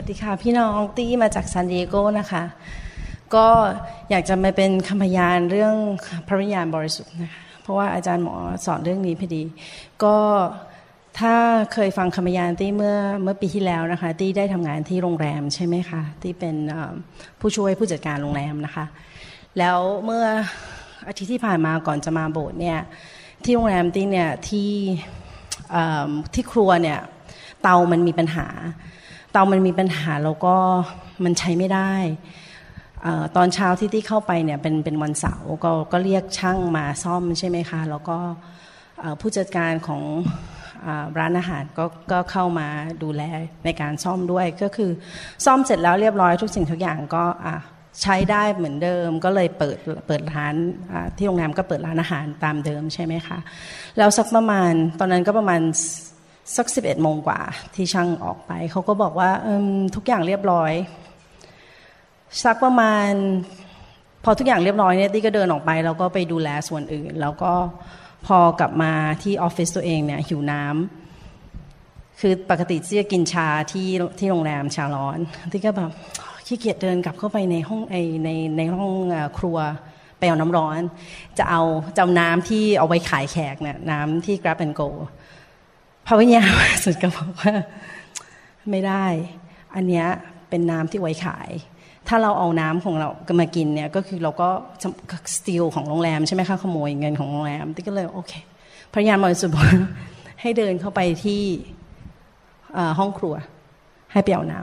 วัสดีค่ะ พี่น้องตี้มาจากซานดิเอโกนะคะ ก็อยากจะมาเป็นคำพยานเรื่องพระวิญญาณบริสุทธิ์นะคะเพราะว่าอาจารย์หมอสอนเรื่องนี้พอดี ก็ถ้าเคยฟังคำพยานตี้เมื่อเมื่อปีที่แล้วนะคะ ตี้ได้ทำงานที่โรงแรมใช่ไหมคะที่เป็นผู้ช่วยผู้จัดการโรงแรมนะคะ แล้วเมื่ออาทิตย์ที่ผ่านมาก่อนจะมาโบสถ์เนี่ยที่โรงแรมตี้เนี่ยที่ที่ครัวเนี่ยเตามันมีปัญหา เตามันมีปัญหาแล้วก็มันใช้ไม่ได้ตอนเช้าที่ที่เข้าไปเนี่ยเป็นเป็นวันเสาร์ก็ก็เรียกช่างมาซ่อมใช่ไหมคะ แล้วก็ผู้จัดการของร้านอาหารก็ก็เข้ามาดูแลในการซ่อมด้วย ก็คือซ่อมเสร็จแล้วเรียบร้อยทุกสิ่งทุกอย่างก็ใช้ได้เหมือนเดิม ก็เลยเปิดเปิดร้านที่โรงแรมก็เปิดร้านอาหารตามเดิมใช่ไหมคะแล้วสักประมาณตอนนั้นก็ประมาณ สักสิบเอ็ดโมงกว่าที่ช่างออกไป เขาก็บอกว่าทุกอย่างเรียบร้อย สักประมาณ พอทุกอย่างเรียบร้อยเนี่ยตี้ก็เดินออกไป แล้วก็ไปดูแลส่วนอื่น แล้วก็พอกลับมาที่ออฟฟิศตัวเองเนี่ยหิวน้ำคือปกติที่จะกินชาที่ที่โรงแรมชาร้อนที่ก็แบบขี้เกียจเดินกลับเข้าไปในห้องไอในในห้องครัวไปเอาน้ำร้อน จะเอาจะเอาน้ำที่เอาไว้ขายแขกเนี่ยน้ำที่ grab and go พระวิญญาณสุดก็บอกว่าไม่ได้ อันเนี้ยเป็นน้ำที่ไว้ขาย ถ้าเราเอาน้ำของเรามากินเนี่ยก็คือเราก็สตีลของโรงแรมใช่ไหมคะขโมยเงินของโรงแรมที่ก็เลยโอเคพยานบริสุทธิ์บอกให้เดินเข้าไปที่ห้องครัว ให้เปียวน้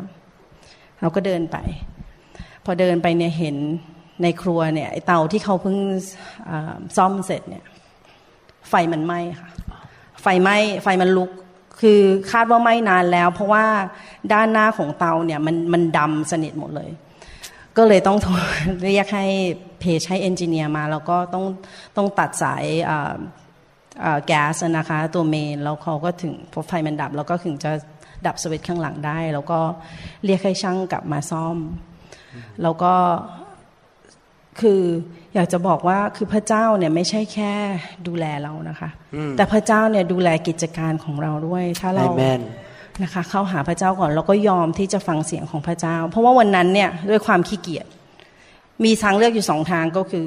ำเราก็เดินไป พอเดินไปเนี่ยเห็นในครัวเนี่ยเตาที่เขาเพิ่งซ่อมเสร็จเนี่ยไฟมันไหม้ค่ะ ไฟไหม้ไฟมันลุก คือคาดว่าไหม้นานแล้ว เพราะว่าด้านหน้าของเตาเนี่ยมันมันดำสนิทหมดเลย ก็เลยต้องเรียกให้เพจให้เอนจิเนียร์มา แล้วก็ต้องต้องตัดสายแก๊สนะคะตัวเมนแล้วเขาก็ถึงพอไฟมันดับ แล้วก็ถึงจะดับสวิตช์ข้างหลังได้ แล้วก็เรียกให้ช่างกลับมาซ่อม แล้วก็ คืออยากจะบอกว่าคือพระเจ้าเนี่ยไม่ใช่แค่ดูแลเรานะคะ แต่พระเจ้าเนี่ยดูแลกิจการของเราด้วย ถ้าเรานะคะเข้าหาพระเจ้าก่อนแล้วก็ยอมที่จะฟังเสียงของพระเจ้า เพราะว่าวันนั้นเนี่ยด้วยความขี้เกียจมีทางเลือกอยู่สองทางก็คือ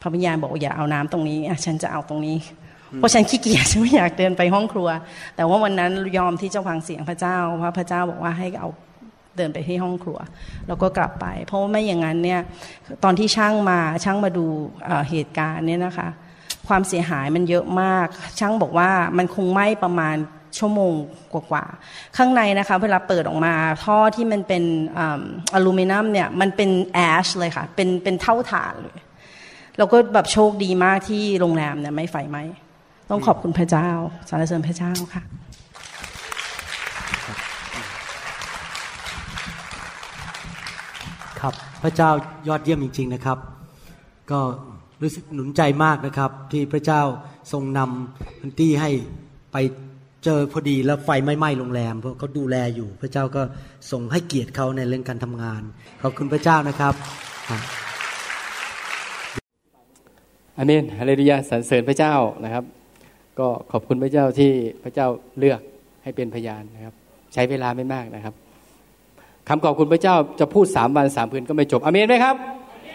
พระวิญญาณบอกอย่าเอาน้ำตรงนี้อะฉันจะเอาตรงนี้ เพราะฉันขี้เกียจฉันไม่อยากเดินไปห้องครัว แต่ว่าวันนั้นยอมที่จะฟังเสียงพระเจ้าเพราะพระเจ้าบอกว่าให้เอา เดินไปที่ห้องครัว แล้วก็กลับไป เพราะว่าไม่อย่างนั้นเนี่ยตอนที่ช่างมาช่างมาดูเหตุการณ์เนี่ยนะคะ ความเสียหายมันเยอะมาก ช่างบอกว่ามันคงไหม้ประมาณชั่วโมงกว่าๆ ข้างในนะคะเวลาเปิดออกมาท่อที่มันเป็นอลูมิเนียมเนี่ยมันเป็นแอชเลยค่ะ เป็นเป็นเท่าฐานเลยเราก็แบบโชคดีมากที่โรงแรมเนี่ยไม่ไฟไหมต้องขอบคุณพระเจ้าสรรเสริญพระเจ้าค่ะ ครับ พระเจ้ายอดเยี่ยมจริง ๆนะครับ ก็รู้สึกหนุนใจมากนะครับ ที่พระเจ้าทรงนำพันตี้ให้ไปเจอพอดีแล้วไฟไม่ไหม้โรงแรมเพราะเขาดูแลอยู่ พระเจ้าก็ส่งให้เกียรติเขาในเรื่องการทำงานขอบคุณพระเจ้านะครับอเมนฮาเลลูยาสรรเสริญพระเจ้านะครับ ก็ขอบคุณพระเจ้าที่พระเจ้าเลือกให้เป็นพยานนะครับ ใช้เวลาไม่มากนะครับ คำขอบคุณพระเจ้าจะพูดสามวันสามคืนก็ไม่จบอเมนไหมครับ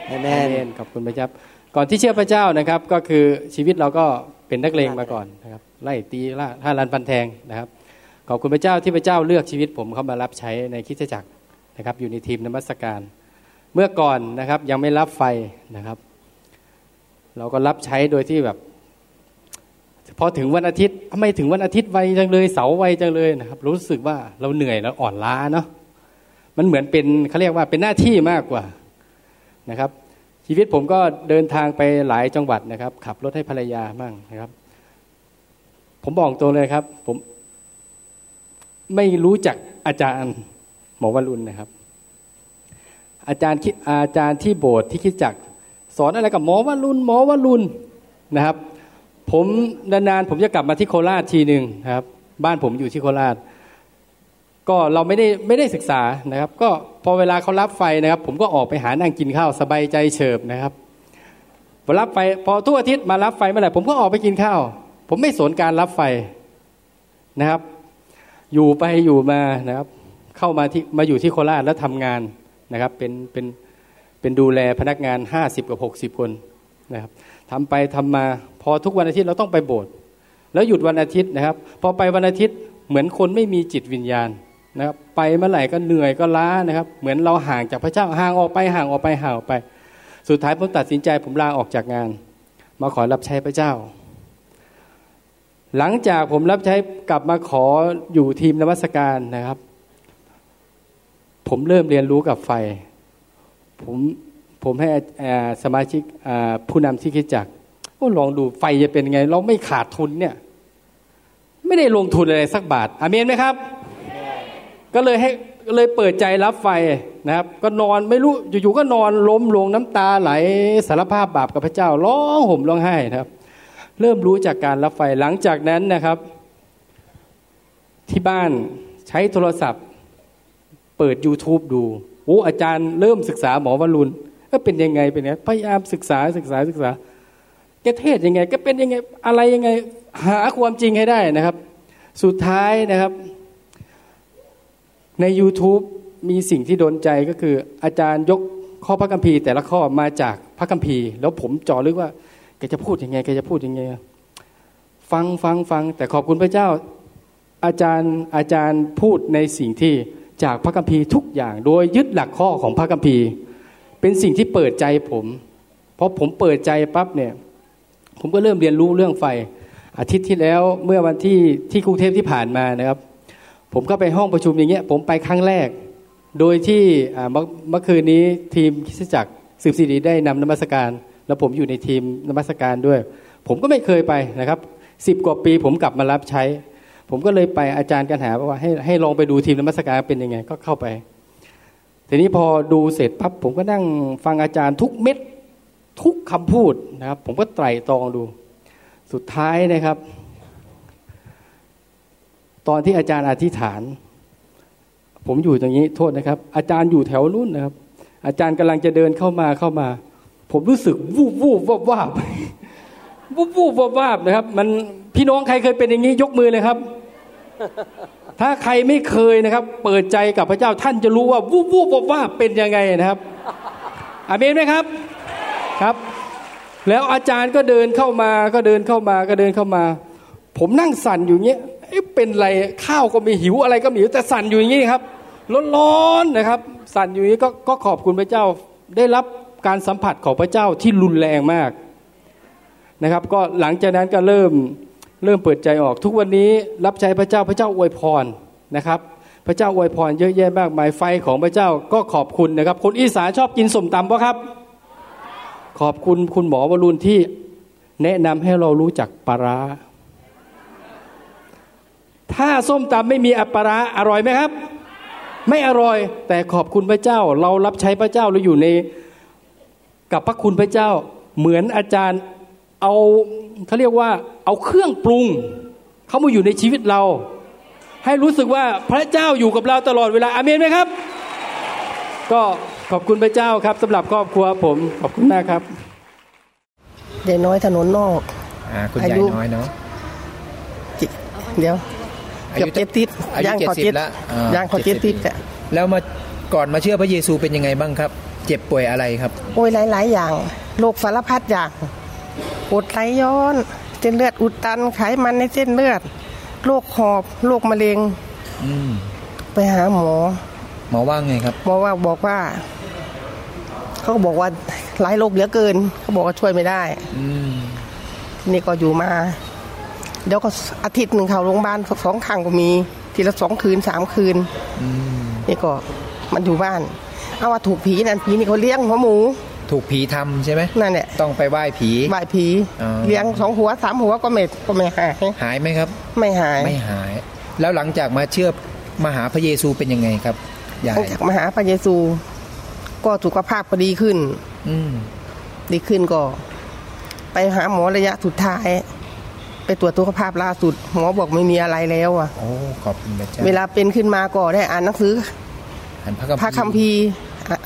อเมนขอบคุณพระเจ้าก่อนที่เชื่อพระเจ้านะครับก็คือชีวิตเราก็เป็นนักเลงมาก่อนนะครับไล่ตีล่าท่ารันฟันแทงนะครับ ขอบคุณพระเจ้าที่พระเจ้าเลือกชีวิตผมเข้ามารับใช้ในคิดจักรนะครับ อยู่ในทีมนมัสการ เมื่อก่อนนะครับยังไม่รับไฟนะครับ เราก็รับใช้โดยที่แบบพอถึงวันอาทิตย์ทำไมถึงวันอาทิตย์ไวจังเลยเสาร์ไวจังเลยนะครับ รู้สึกว่าเราเหนื่อยแล้วอ่อนล้าเนาะ มันเหมือนเป็นเขาเรียกว่าเป็นหน้าที่มากกว่านะครับ ชีวิตผมก็เดินทางไปหลายจังหวัดนะครับ ขับรถให้ภรรยามั่งนะครับ ผมบอกตัวเลยครับ ผมไม่รู้จักอาจารย์หมอวรุณนะครับ อาจารย์อาจารย์ที่โบสถ์ที่คิดจักสอนอะไรกับหมอวรุณหมอวรุณนะครับ ผมนานๆผมจะกลับมาที่โคราชทีหนึ่งครับ บ้านผมอยู่ที่โคราช ก็เราไม่ได้ไม่ได้ศึกษานะครับ ก็พอเวลาเขารับไฟนะครับ ผมก็ออกไปหานั่งกินข้าวสบายใจเฉิบนะครับพอรับไฟพอทุกอาทิตย์มารับไฟเมื่อไหร่ผมก็ออกไปกินข้าว ผมไม่สนการรับไฟนะครับ อยู่ไปอยู่มานะครับ เข้ามาที่มาอยู่ที่โคราชแล้วทำงานนะครับ เป็นเป็นเป็นดูแลพนักงานห้าสิบกับหกสิบคนนะครับทำไปทำมาพอทุกวันอาทิตย์เราต้องไปโบสถ์แล้วหยุดวันอาทิตย์นะครับ พอไปวันอาทิตย์เหมือนคนไม่มีจิตวิญญาณ นะครับไปเมื่อไหร่ก็เหนื่อยก็ล้านะครับ เหมือนเราห่างจากพระเจ้าห่างออกไปห่างออกไปห่างออกไป สุดท้ายผมตัดสินใจผมลาออกจากงาน มาขอรับใช้พระเจ้า หลังจากผมรับใช้กลับมาขออยู่ทีมนมัสการนะครับ ผมเริ่มเรียนรู้กับไฟ ผมผมให้สมาชิกผู้นำที่คิดจักก็ลองดูไฟจะเป็นไง เราไม่ขาดทุนเนี่ย ไม่ได้ลงทุนอะไรสักบาทอเมนไหมครับ ก็เลยให้เลยเปิดใจรับไฟนะครับ ก็นอนไม่รู้อยู่ๆก็นอนล้มลงน้ำตาไหลสารภาพบาปกับพระเจ้าร้องห่มร้องไห้นะครับ เริ่มรู้จากการรับไฟหลังจากนั้นนะครับ ที่บ้านใช้โทรศัพท์ เปิด YouTube ดูโอ้อาจารย์เริ่มศึกษาหมอวรุณก็เป็นยังไงเป็นยังไงพยายามศึกษาศึกษาศึกษาแกเทศยังไง ก็เป็นยังไงอะไรยังไง หาความจริงให้ได้นะครับ สุดท้ายนะครับ ใน YouTube มีสิ่งที่โดนใจก็คือ อาจารย์ยกข้อพระคัมภีร์แต่ละข้อมาจากพระคัมภีร์ แล้วผมจ่อลึกว่าแกจะพูดยังไงแกจะพูดยังไง ฟังฟังฟัง แต่ขอบคุณพระเจ้า อาจารย์อาจารย์พูดในสิ่งที่จากพระคัมภีร์ทุกอย่าง โดยยึดหลักข้อของพระคัมภีร์ เป็นสิ่งที่เปิดใจผม เพราะผมเปิดใจปั๊บเนี่ย ผมก็เริ่มเรียนรู้เรื่องไฟ อาทิตย์ที่แล้วเมื่อวันที่ที่กรุงเทพที่ผ่านมานะครับ ผมก็ไปห้องประชุมอย่างเงี้ยผมไปครั้งแรก โดยที่เมื่อคืนนี้ทีมคิสจักรสืบสิริได้นำนมัสการ แล้วผมอยู่ในทีมนมัสการด้วย ผมก็ไม่เคยไปนะครับสิบกว่าปีผมกลับมารับใช้ ผมก็เลยไปอาจารย์กันหาว่าให้ให้ลองไปดูทีมนมัสการเป็นยังไงก็เข้าไป ทีนี้พอดูเสร็จปั๊บผมก็นั่งฟังอาจารย์ทุกเม็ดทุกคำพูดนะครับ ผมก็ไตร่ตรองดู สุดท้ายนะครับ ตอนที่อาจารย์อธิษฐาน ผมอยู่ตรงนี้โทษนะครับ อาจารย์อยู่แถวนู้นนะครับ อาจารย์กำลังจะเดินเข้ามาเข้ามา ผมรู้สึกวูบวูบวาบวาบวูบวูบวาบวาบนะครับ มันพี่น้องใครเคยเป็นอย่างนี้ยกมือเลยครับ ถ้าใครไม่เคยนะครับ เปิดใจกับพระเจ้าท่านจะรู้ว่าวูบวูบวาบวาบเป็นยังไงนะครับอาเมนไหมครับครับ แล้วอาจารย์ก็เดินเข้ามาก็เดินเข้ามาก็เดินเข้ามา ผมนั่งสั่นอยู่เงี้ย เป็นไรข้าวก็มีหิวอะไรก็มีแต่สั่นอยู่อย่างนี้ครับร้อนๆนะครับ สั่นอยู่อย่างนี้ก็ก็ขอบคุณพระเจ้าได้รับการสัมผัสของพระเจ้าที่รุนแรงมากนะครับ ก็หลังจากนั้นก็เริ่มเริ่มเปิดใจออก ทุกวันนี้รับใช้พระเจ้าพระเจ้าอวยพรนะครับ พระเจ้าอวยพรเยอะแยะมากมายไฟของพระเจ้าก็ขอบคุณนะครับ คนอีสานชอบกินสมตำปะครับ ขอบคุณคุณหมอวรุณที่แนะนำให้เรารู้จักปลาร้า ถ้าส้มตำไม่มีอัปราอร่อยไหมครับ ไม่อร่อย แต่ขอบคุณพระเจ้า เรารับใช้พระเจ้าเราอยู่ในกับพระคุณพระเจ้า เหมือนอาจารย์เอาเขาเรียกว่า เอาเครื่องปรุง เข้ามาอยู่ในชีวิตเรา ให้รู้สึกว่าพระเจ้าอยู่กับเราตลอดเวลาอาเมนไหมครับ ก็ขอบคุณพระเจ้าครับสำหรับครอบครัวผมขอบคุณมากครับเด็กน้อยถนนนอกอ่าคุณยายน้อยเนาะเดี๋ยว เกือบเจ็ดติดย่างขอเจ็ดแล้วย่างขอเจ็ดติดอะแล้วมาก่อนมาเชื่อพระเยซูเป็นยังไงบ้างครับ เจ็บป่วยอะไรครับโอ้ยหลาย ๆ อย่างโรคสารพัดอย่างปวดไหลย้อนเส้นเลือดอุดตันไขมันในเส้นเลือดโรคหอบโรคมะเร็งไปหาหมอ หมอว่าไงครับหมอว่าบอกว่า เขาบอกว่าหลายโรคเหลือเกิน เขาบอกว่าช่วยไม่ได้อืนี่ก็อยู่มา เดี๋ยวก็อาทิตย์หนึ่งเขาโรงพยาบาลสองครั้งก็มี ทีละสองคืนสามคืนนี่ก็มันอยู่บ้าน เอาว่าถูกผีนั่นผีนี่เขาเลี้ยงหัวหมู ถูกผีทำใช่ไหมนั่นแหละต้องไปไหว้ผีไหว้ผีเลี้ยงสองหัวสามหัวก็ไม่ก็ไม่หายหายไหมครับ ไม่หายไม่หาย แล้วหลังจากมาเชื่อมาหาพระเยซูเป็นยังไงครับยายจากมาหาพระเยซู ก็สุขภาพก็ดีขึ้น อืดีขึ้นก็ ไปหาหมอระยะสุดท้าย ไปตรวจสุขภาพล่าสุดหมอบอกไม่มีอะไรแล้วอะโอ้ขอบคุณพระเจ้าเวลาเป็นขึ้นมาก็ได้อ่านหนังสืออ่านพระคัมภีร์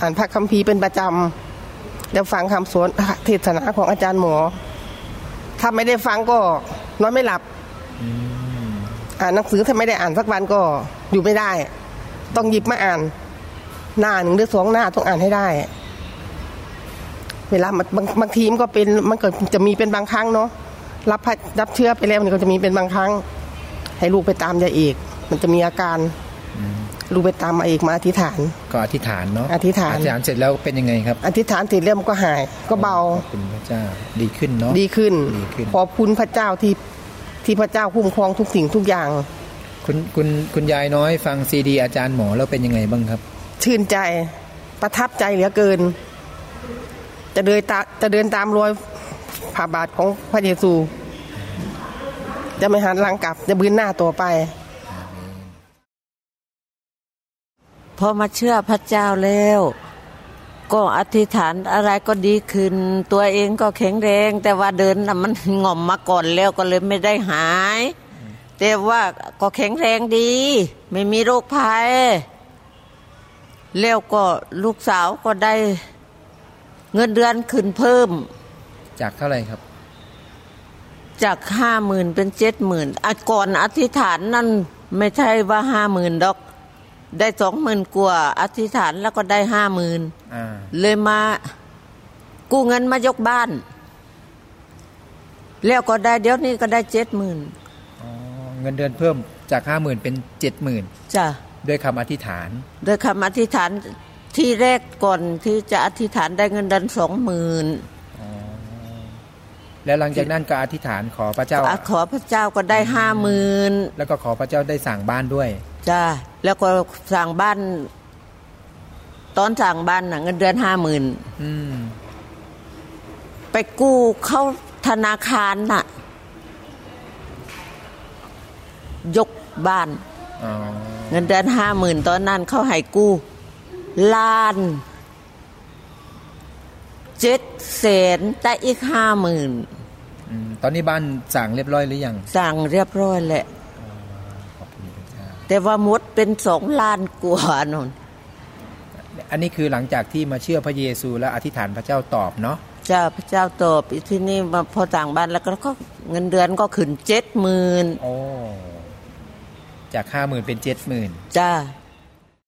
อ่านพระคัมภีร์เป็นประจำแล้วฟังคำสอนเทศนาของอาจารย์หมอ ถ้าไม่ได้ฟังก็นอนไม่หลับอ่านหนังสือถ้าไม่ได้อ่านสักวันก็อยู่ไม่ได้ ต้องหยิบมาอ่าน หน้าหนึ่งหรือสองหน้าต้องอ่านให้ได้ เวลามันบางบางทีมนก็เป็นมันก็จะมีเป็นบางครั้งเนาะ รับพระรับเชื้อไปแล้วมันก็จะมีเป็นบางครั้ง ให้ลูกไปตามยาเอก มันจะมีอาการลูกไปตามมาเอกมาอธิษฐาน ก็อธิษฐานเนาะอธิษฐานอธิษฐานเสร็จแล้วเป็นยังไงครับ อธิษฐานเสร็จแล้วมันก็หายก็เบาขอบคุณพระเจ้าดีขึ้นเนาะดีขึ้นดีขึ้นขอบคุณพระเจ้าที่ที่พระเจ้าคุ้มครองทุกสิ่งทุกอย่าง คุณคุณคุณยายน้อยฟังซีดี อาจารย์หมอแล้วเป็นยังไงบ้างครับ ชื่นใจประทับใจเหลือเกิน จะเดินตาจะเดินตามรอย ผ่าบาทของพระเยซู จะไม่หันหลังกลับจะบืนหน้าตัวไป พอมาเชื่อพระเจ้าแล้ว ก็อธิษฐานอะไรก็ดีขึ้น ตัวเองก็แข็งแรง แต่ว่าเดินนะมันง่อมมาก่อนแล้วก็เลยไม่ได้หาย แต่ว่าก็แข็งแรงดี ไม่มีโรคภัยแล้วก็ลูกสาวก็ได้เงินเดือนขึ้นเพิ่ม จากเท่าไหร่ครับ จากห้าหมื่นเป็นเจ็ดหมื่นก่อนอธิษฐานนั่นไม่ใช่ว่าห้าหมื่นดอก ได้สองหมื่นกว่าอธิษฐานแล้วก็ได้ห้าหมื่นอ่าเลยมา กู้เงินมายกบ้าน แล้วก็ได้เดี๋ยวนี้ก็ได้เจ็ดหมื่นอ๋อเงินเดือนเพิ่มจากห้าหมื่นเป็นเจ็ดหมื่นจ้ะด้วยคำอธิษฐานโดยคำอธิษฐานที่แรกก่อนที่จะอธิษฐานได้เงินเดือนสองหมื่น แล้วหลังจากนั้นก็อธิษฐานขอพระเจ้า ขอพระเจ้าก็ได้ห้าหมื่นแล้วก็ขอพระเจ้าได้สั่งบ้านด้วยจ้ะแล้วก็สั่งบ้าน ตอนสั่งบ้านน่ะเงินเดือนห้าหมื่นอืมไปกู้เข้าธนาคารน่ะ ยกบ้านอ๋อเงินเดือนห้าหมื่นตอนนั้นเขาให้กู้ล้าน เจ็ดแสนแต่อีกห้าหมื่นอืมตอนนี้บ้านสั่งเรียบร้อยหรือยังสั่งเรียบร้อยแหละขอบคุณพระเจ้าแต่ว่ามดเป็นสองล้านกว่านนอันนี้คือหลังจากที่มาเชื่อพระเยซูและอธิษฐานพระเจ้าตอบเนาะเจ้าพระเจ้าตอบอีกที่นี่มาพอต่างบ้านแล้วก็เงินเดือนก็ขึ้นเจ็ดหมื่นโอ้จากห้าหมื่นเป็นเจ็ดหมื่นจ้า